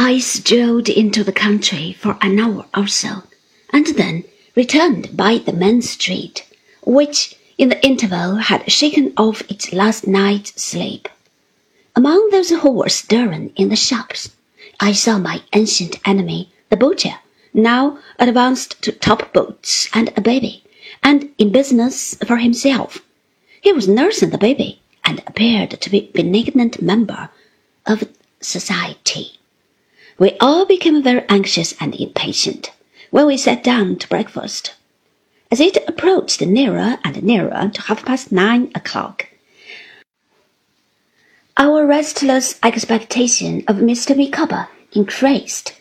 I strolled into the country for an hour or so, and then returned by the main street, which in the interval had shaken off its last night's sleep. Among those who were stirring in the shops, I saw my ancient enemy, the butcher, now advanced to top boots and a baby, and in business for himself. He was nursing the baby, and appeared to be a benignant member of society. We all became very anxious and impatient when we sat down to breakfast. As it approached nearer and nearer to half past nine o'clock, our restless expectation of Mr. Micawber increased.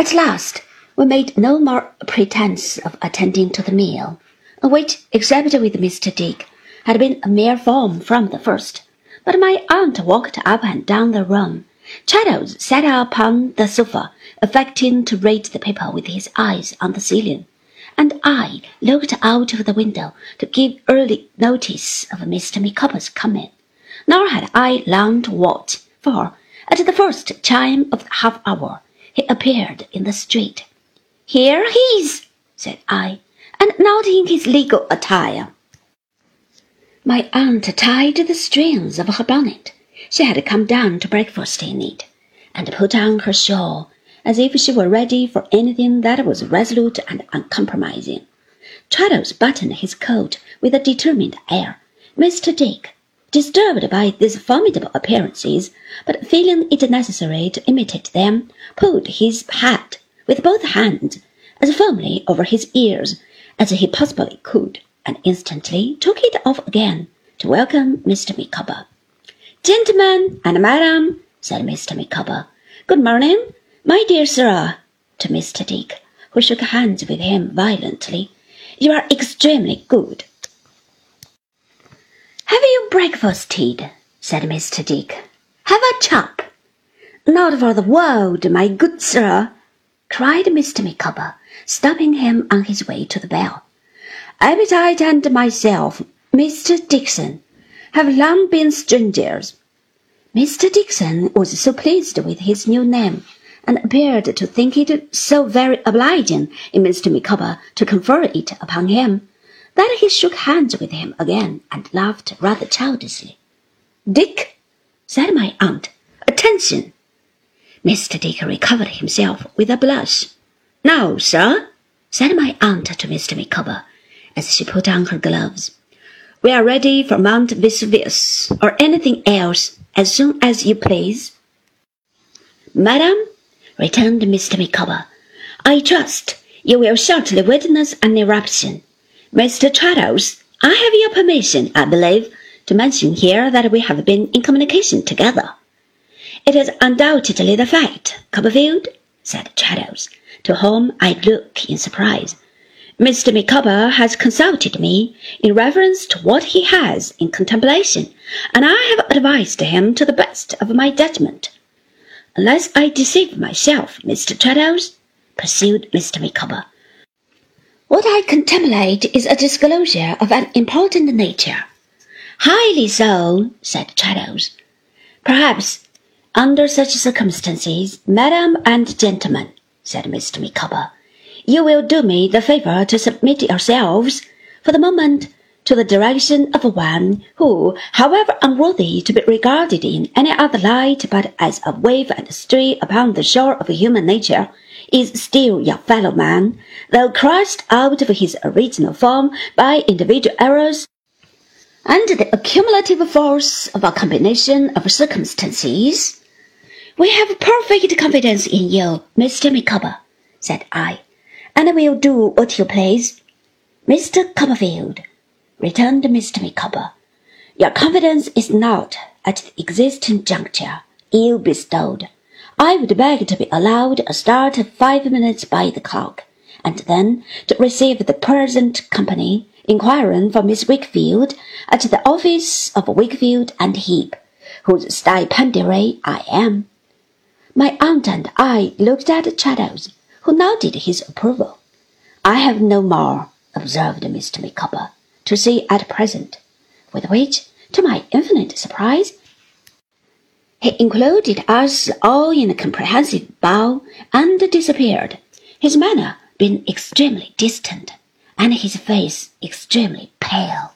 At last, we made no more pretence of attending to the meal, which, except with Mr. Dick, had been a mere form from the first. But my aunt walked up and down the room. Traddles sat upon the sofa, affecting to read the paper with his eyes on the ceiling, and I looked out of the window to give early notice of Mr. Micawber's coming. Nor had I long to watch, for at the first chime of the half hour he appeared in the street. Here he is, said I, and not in his legal attire. My aunt tied the strings of her bonnet she had come down to breakfast in it, and put on her shawl as if she were ready for anything that was resolute and uncompromising. Traddles buttoned his coat with a determined air. Mr. Dick, disturbed by these formidable appearances, but feeling it necessary to imitate them, pulled his hat with both hands as firmly over his ears as he possibly could, and instantly took it off again to welcome Mr. Micawber. Gentlemen and madam, said Mr. Micawber, good morning. My dear sir, to Mr. Dick, who shook hands with him violently, you are extremely good. Have you breakfasted? said Mr. Dick. Have a chop. Not for the world, my good sir, cried Mr. Micawber, stopping him on his way to the bell. Appetite and myself, Mr. Dixon, have long been strangers. Mr. Dixon was so pleased with his new name and appeared to think it so very obliging in Mr. Micawber to confer it upon him, that he shook hands with him again and laughed rather childishly. Dick, said my aunt, attention! Mr. Dick recovered himself with a blush. Now, sir, said my aunt to Mr. Micawber, as she put on her gloves. We are ready for Mount Vesuvius, or anything else, as soon as you please. Madam, returned Mr. Micawber, I trust you will shortly witness an eruption. Mr. Traddles, I have your permission, I believe, to mention here that we have been in communication together. It is undoubtedly the fact, Copperfield, said Traddles, to whom I look in surprise. Mr. Micawber has consulted me in reference to what he has in contemplation, and I have advised him to the best of my judgment. Unless I deceive myself, Mr. Traddles, pursued Mr. Micawber, what I contemplate is a disclosure of an important nature. Highly so, said Traddles. Perhaps, under such circumstances, madam and gentlemen, said Mr. Micawber, you will do me the favour to submit yourselves, for the moment, to the direction of one who, however unworthy to be regarded in any other light but as a wave and stray upon the shore of human nature, is still your fellow man, though crushed out of his original form by individual errors and the accumulative force of a combination of circumstances. We have perfect confidence in you, Mr. Micawber, said I and will do what you please. Mr. Copperfield, returned Mr. Micawber, your confidence is not, at the existing juncture, ill bestowed. I would beg to be allowed a start of five minutes by the clock, and then to receive the present company inquiring for Miss Wickfield at the office of Wickfield and Heep, whose stipendiary I am. My aunt and I looked at Traddles who nodded his approval. I have no more, observed Mr. Micawber, to say at present, with which, to my infinite surprise, He included us all in a comprehensive bow and disappeared, his manner being extremely distant and his face extremely pale.